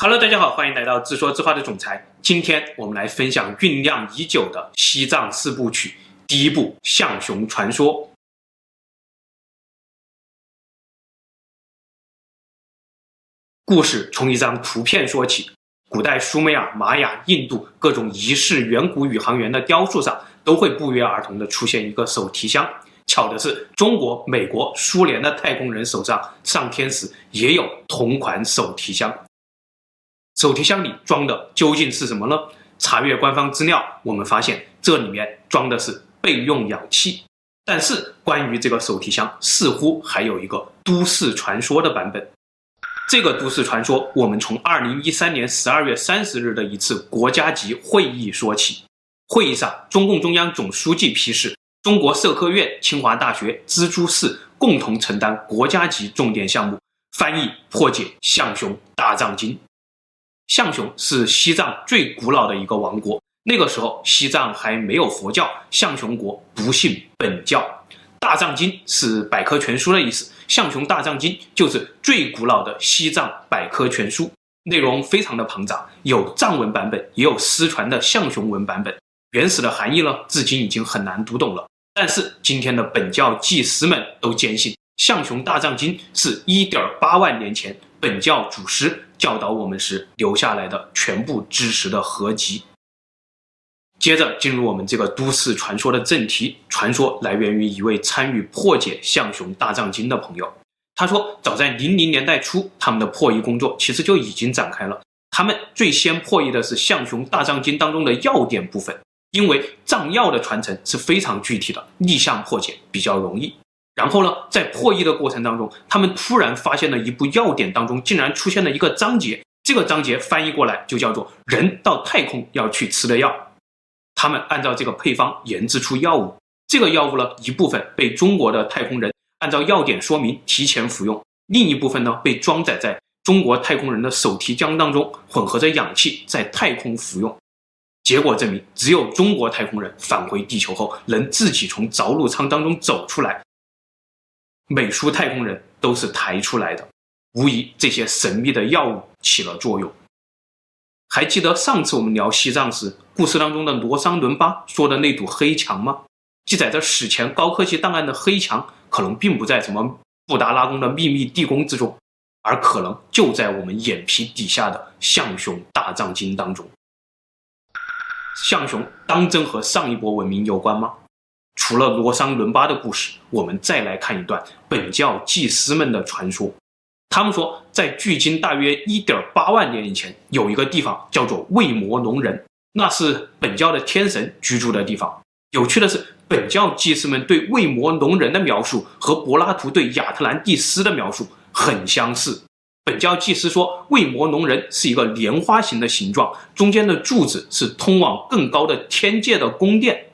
Hello，大家好，欢迎来到自说自话的总裁。今天我们来分享酝酿已久的西藏四部曲，第一部《象雄传说》。故事从一张图片说起。古代苏美尔、玛雅、印度各种仪式远古宇航员的雕塑上，都会不约而同地出现一个手提箱。巧的是，中国、美国、苏联的太空人手上上天时也有同款手提箱。手提箱里装的究竟是什么呢？查阅官方资料，我们发现这里面装的是备用氧气。但是关于这个手提箱，似乎还有一个都市传说的版本。这个都市传说，我们从二零一三年十二月三十日的一次国家级会议说起。会议上，中共中央总书记批示，中国社科院、清华大学、蜘蛛寺共同承担国家级重点项目，翻译破解象雄大藏经。象雄是西藏最古老的一个王国，那个时候西藏还没有佛教，象雄国不信本教。大藏经是百科全书的意思，象雄大藏经就是最古老的西藏百科全书，内容非常的庞杂，有藏文版本，也有失传的象雄文版本。原始的含义呢，至今已经很难读懂了。但是今天的本教祭司们都坚信，象雄大藏经是一点八万年前本教祖师。教导我们时留下来的全部知识的合集。接着进入我们这个都市传说的正题，传说来源于一位参与破解象雄大藏经的朋友。他说，早在零零年代初，他们的破译工作其实就已经展开了。他们最先破译的是象雄大藏经当中的要点部分，因为藏药的传承是非常具体的，逆向破解比较容易。然后呢，在破译的过程当中，他们突然发现了一部要点当中竟然出现了一个章节，这个章节翻译过来就叫做“人到太空要去吃的药”。他们按照这个配方研制出药物，这个药物呢，一部分被中国的太空人按照要点说明提前服用，另一部分呢被装载在中国太空人的手提箱当中，混合着氧气在太空服用。结果证明，只有中国太空人返回地球后能自己从着陆舱当中走出来。美苏太空人都是抬出来的，无疑这些神秘的药物起了作用。还记得上次我们聊西藏时，故事当中的罗桑伦巴说的那堵黑墙吗？记载着史前高科技档案的黑墙，可能并不在什么布达拉宫的秘密地宫之中，而可能就在我们眼皮底下的象雄大藏经当中。象雄当真和上一波文明有关吗？除了罗桑伦巴的故事，我们再来看一段本教祭司们的传说。他们说，在距今大约一点八万年以前，有一个地方叫做卫摩龙人，那是本教的天神居住的地方。有趣的是，本教祭司们对卫摩龙人的描述和柏拉图对亚特兰蒂斯的描述很相似。本教祭司说，卫摩龙人是一个莲花形的形状，中间的柱子是通往更高的天界的宫殿。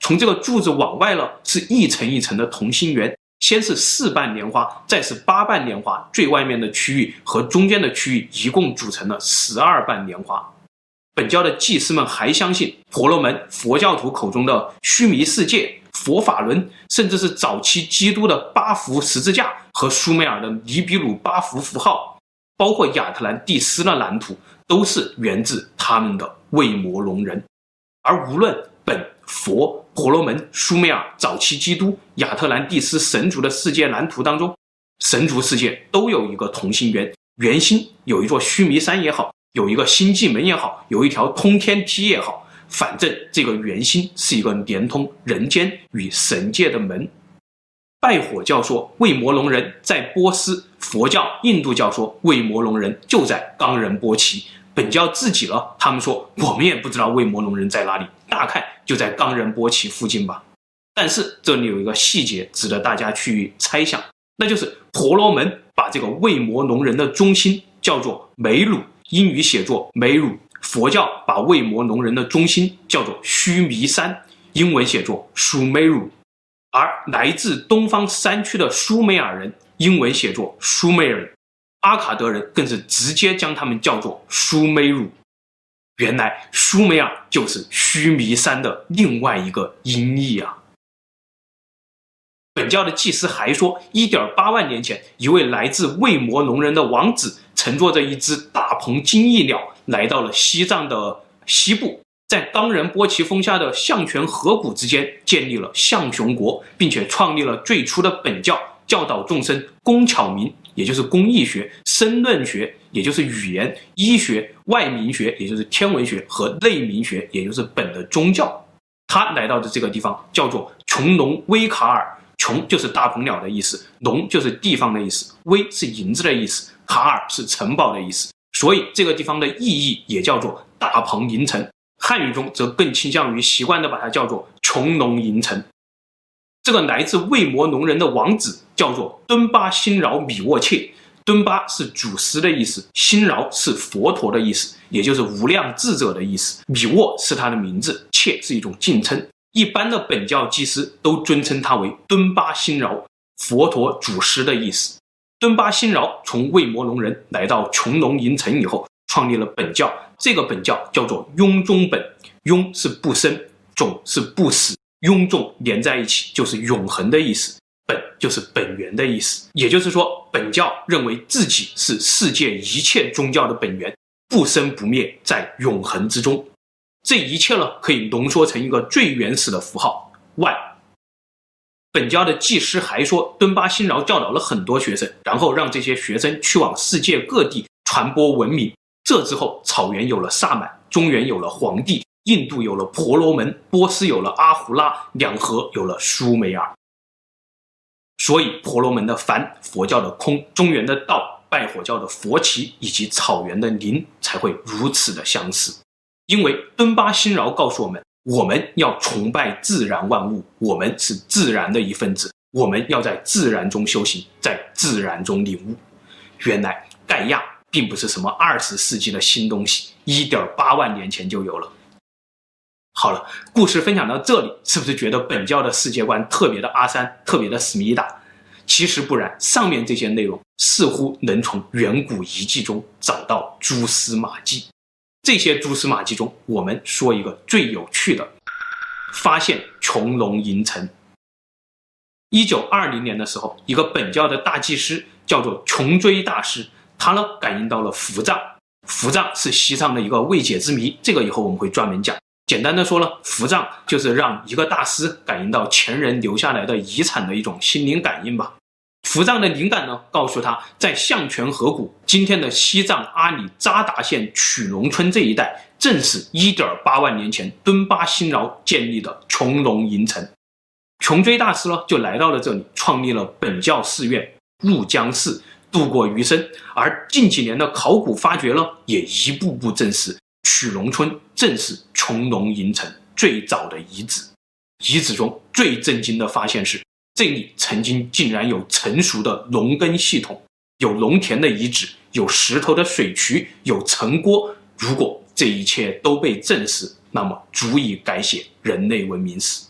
从这个柱子往外呢，是一层一层的同心圆，先是四瓣莲花，再是八瓣莲花，最外面的区域和中间的区域一共组成了十二瓣莲花。本教的祭司们还相信婆罗门佛教徒口中的须弥世界、佛法轮，甚至是早期基督的八幅十字架和苏美尔的尼比鲁八幅符号，包括亚特兰蒂斯的蓝图，都是源自他们的卫魔龙人。而无论本佛、婆罗门、苏美尔、早期基督、亚特兰蒂斯神族的世界蓝图当中，神族世界都有一个同心圆，圆心有一座须弥山也好，有一个星际门也好，有一条通天梯也好，反正这个圆心是一个连通人间与神界的门。拜火教说为摩龙人在波斯，佛教、印度教说为摩龙人就在冈仁波齐。本教自己了，他们说我们也不知道未魔龙人在哪里，大概就在冈仁波齐附近吧。但是这里有一个细节值得大家去猜想，那就是婆罗门把这个未魔龙人的中心叫做梅鲁，英语写作梅鲁；佛教把未魔龙人的中心叫做须弥山，英文写作苏梅鲁；而来自东方山区的苏美尔人，英文写作苏美尔。阿卡德人更是直接将他们叫做苏美鲁，原来苏美尔就是须弥山的另外一个音译啊。本教的祭司还说，一点八万年前，一位来自卫摩农人的王子乘坐着一只大鹏金翼鸟，来到了西藏的西部，在当仁波齐峰下的象泉河谷之间建立了象雄国，并且创立了最初的本教，教导众生工巧明，也就是工艺学、申论学，也就是语言、医学、外民学，也就是天文学和内民学，也就是本的宗教。他来到的这个地方叫做琼农威卡尔。琼就是大鹏鸟的意思，农就是地方的意思，威是银子的意思，卡尔是城堡的意思，所以这个地方的意义也叫做大鹏银城。汉语中则更倾向于习惯的把它叫做琼农银城。这个来自卫摩农人的王子叫做敦巴辛饶米沃切，敦巴是祖师的意思，辛饶是佛陀的意思，也就是无量智者的意思，米沃是他的名字，切是一种敬称。一般的本教祭司都尊称他为敦巴辛饶，佛陀祖师的意思。敦巴辛饶从卫摩农人来到琼农银城以后，创立了本教。这个本教叫做雍宗本，雍是不生，种是不死，雍仲连在一起就是永恒的意思，本就是本源的意思。也就是说，本教认为自己是世界一切宗教的本源，不生不灭，在永恒之中。这一切呢，可以浓缩成一个最原始的符号万。本教的祭师还说，敦巴辛饶教导了很多学生，然后让这些学生去往世界各地传播文明。这之后，草原有了萨满，中原有了黄帝，印度有了婆罗门，波斯有了阿胡拉，两河有了苏美尔。所以，婆罗门的梵，佛教的空，中原的道，拜火教的佛齐，以及草原的灵，才会如此的相似。因为敦巴辛饶告诉我们，我们要崇拜自然万物，我们是自然的一份子，我们要在自然中修行，在自然中领悟。原来盖亚并不是什么二十世纪的新东西，一点八万年前就有了。好了，故事分享到这里，是不是觉得本教的世界观特别的阿三，特别的思密达？其实不然，上面这些内容似乎能从远古遗迹中找到蛛丝马迹。这些蛛丝马迹中，我们说一个最有趣的，发现穹窿银城。一九二零年的时候，一个本教的大祭司叫做琼追大师，他呢感应到了伏藏。伏藏是西藏的一个未解之谜，这个以后我们会专门讲。简单的说呢，伏藏就是让一个大师感应到前人留下来的遗产的一种心灵感应吧。伏藏的灵感呢，告诉他在象泉河谷，今天的西藏阿里扎达县曲龙村这一带，正是一点八万年前敦巴辛饶建立的琼农银城。琼追大师呢，就来到了这里，创立了本教寺院入江寺，度过余生。而近几年的考古发掘呢，也一步步证实曲龙村正是琼龙银城最早的遗址。遗址中最震惊的发现是。这里曾经竟然有成熟的农耕系统，有农田的遗址，有石头的水渠，有城郭。如果这一切都被证实，那么足以改写人类文明史。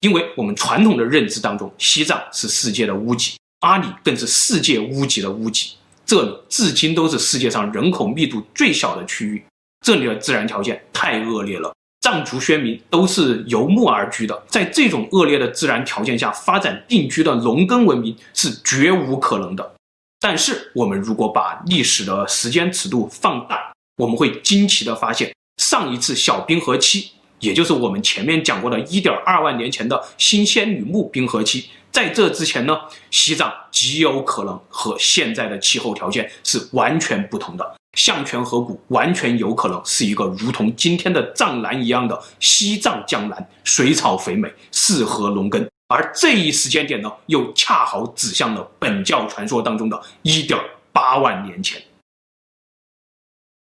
因为我们传统的认知当中，西藏是世界的屋脊，阿里更是世界屋脊的屋脊。这里至今都是世界上人口密度最小的区域，这里的自然条件太恶劣了。藏族宣民都是游牧而居的，在这种恶劣的自然条件下发展定居的农耕文明是绝无可能的。但是，我们如果把历史的时间尺度放大，我们会惊奇地发现，上一次小冰河期，也就是我们前面讲过的1.2万年前的新仙女木冰河期，在这之前呢，西藏极有可能和现在的气候条件是完全不同的。象泉河谷完全有可能是一个如同今天的藏南一样的西藏江南，水草肥美，适合农耕。而这一时间点呢，又恰好指向了本教传说当中的1.8万年前，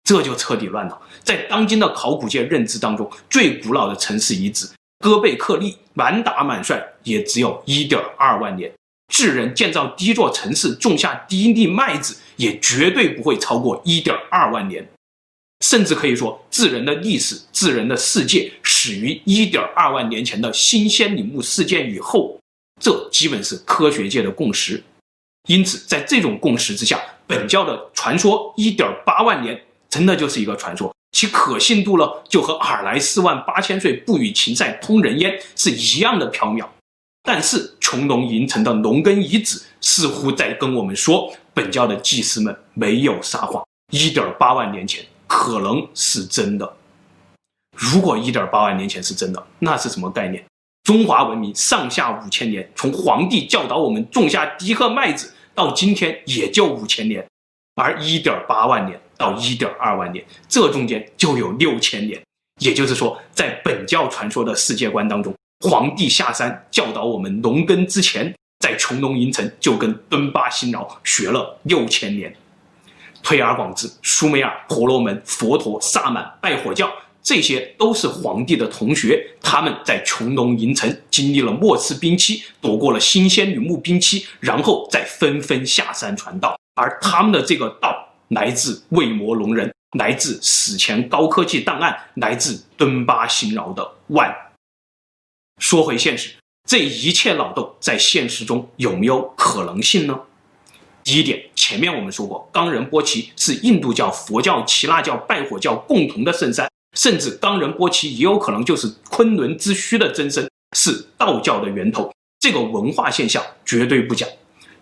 这就彻底乱了。在当今的考古界认知当中，最古老的城市遗址哥贝克利满打满算也只有1.2万年。智人建造第一座城市，种下第一粒麦子，也绝对不会超过一点二万年，甚至可以说，智人的历史、智人的世界始于一点二万年前的新仙女木事件以后，这基本是科学界的共识。因此，在这种共识之下，本教的传说一点八万年真的就是一个传说，其可信度呢，就和尔来四万八千岁不与秦塞通人烟是一样的缥缈。但是琼龙银城的农耕遗址似乎在跟我们说，本教的祭司们没有撒谎，一点八万年前可能是真的。如果一点八万年前是真的，那是什么概念？中华文明上下五千年，从黄帝教导我们种下第一颗麦子到今天也就五千年，而一点八万年到一点二万年，这中间就有六千年。也就是说，在本教传说的世界观当中，黄帝下山教导我们农耕之前，在琼龙银城就跟敦巴辛劳学了六千年。推而广之，苏美尔、婆罗门、佛陀、萨满、拜火教。这些都是黄帝的同学，他们在琼龙银城经历了末次冰期，躲过了新仙女木冰期，然后再纷纷下山传道。而他们的这个道来自魏魔龙人，来自史前高科技档案，来自敦巴辛饶的万。说回现实，这一切脑洞在现实中有没有可能性呢？第一点，前面我们说过，冈仁波齐是印度教、佛教、耆那教、拜火教共同的圣山。甚至冈仁波齐也有可能就是昆仑之虚的真身，是道教的源头。这个文化现象绝对不假。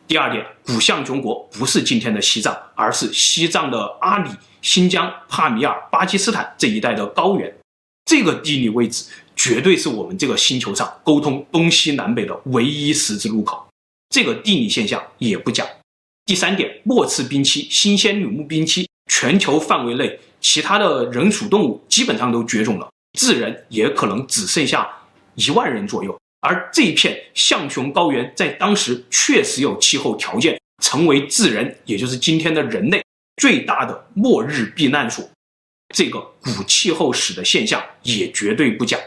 第二点，古象雄国不是今天的西藏，而是西藏的阿里、新疆、帕米尔、巴基斯坦这一带的高原。这个地理位置绝对是我们这个星球上沟通东西南北的唯一十字路口。这个地理现象也不假。第三点，末次冰期、新仙女木冰期，全球范围内。其他的人属动物基本上都绝种了，智人也可能只剩下一万人左右。而这片象雄高原在当时确实有气候条件，成为智人，也就是今天的人类最大的末日避难所。这个古气候史的现象也绝对不假。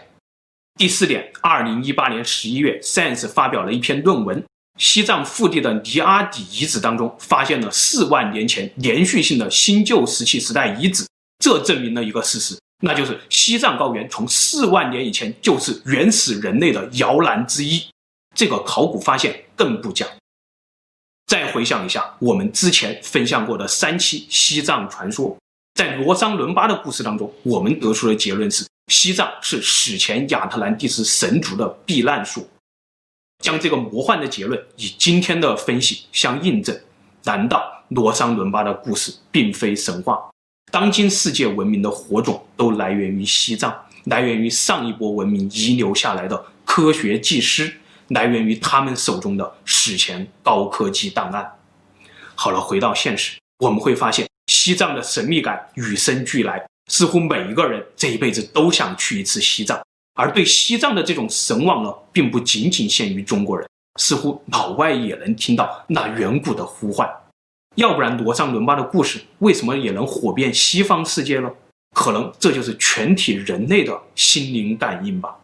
第四点，二零一八年十一月，Science 发表了一篇论文，西藏腹地的尼阿底遗址当中发现了四万年前连续性的新旧石器时代遗址。这证明了一个事实，那就是西藏高原从四万年以前就是原始人类的摇篮之一。这个考古发现更不假。再回想一下我们之前分享过的三期西藏传说，在罗桑伦巴的故事当中，我们得出的结论是西藏是史前亚特兰蒂斯神族的避难所。将这个魔幻的结论以今天的分析相印证，难道罗桑伦巴的故事并非神话？当今世界文明的火种都来源于西藏，来源于上一波文明遗留下来的科学技师，来源于他们手中的史前高科技档案。好了，回到现实，我们会发现西藏的神秘感与生俱来，似乎每一个人这一辈子都想去一次西藏。而对西藏的这种神往呢，并不仅仅限于中国人，似乎老外也能听到那远古的呼唤。要不然罗桑伦巴的故事为什么也能火遍西方世界呢？可能这就是全体人类的心灵感应吧。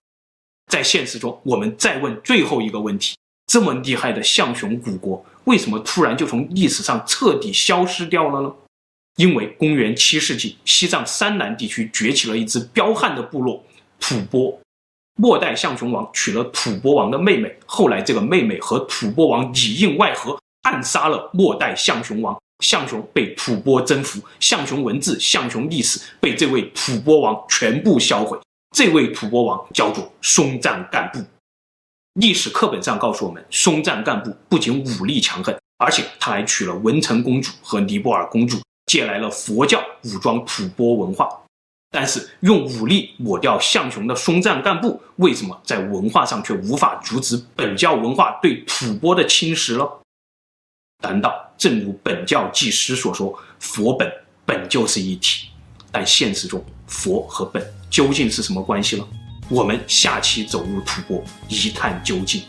在现实中，我们再问最后一个问题：这么厉害的象雄古国，为什么突然就从历史上彻底消失掉了呢？因为公元七世纪，西藏山南地区崛起了一支彪悍的部落——吐蕃。末代象雄王娶了吐蕃王的妹妹，后来这个妹妹和吐蕃王里应外合。暗杀了末代象雄王，象雄被吐蕃征服，象雄文字、象雄历史被这位吐蕃王全部销毁。这位吐蕃王叫做松赞干布。历史课本上告诉我们，松赞干布不仅武力强横，而且他还娶了文成公主和尼泊尔公主，借来了佛教武装吐蕃文化。但是用武力抹掉象雄的松赞干布，为什么在文化上却无法阻止本教文化对吐蕃的侵蚀呢？难道正如本教祭师所说，佛本本就是一体？但现实中，佛和本究竟是什么关系呢？我们下期走入吐蕃，一探究竟。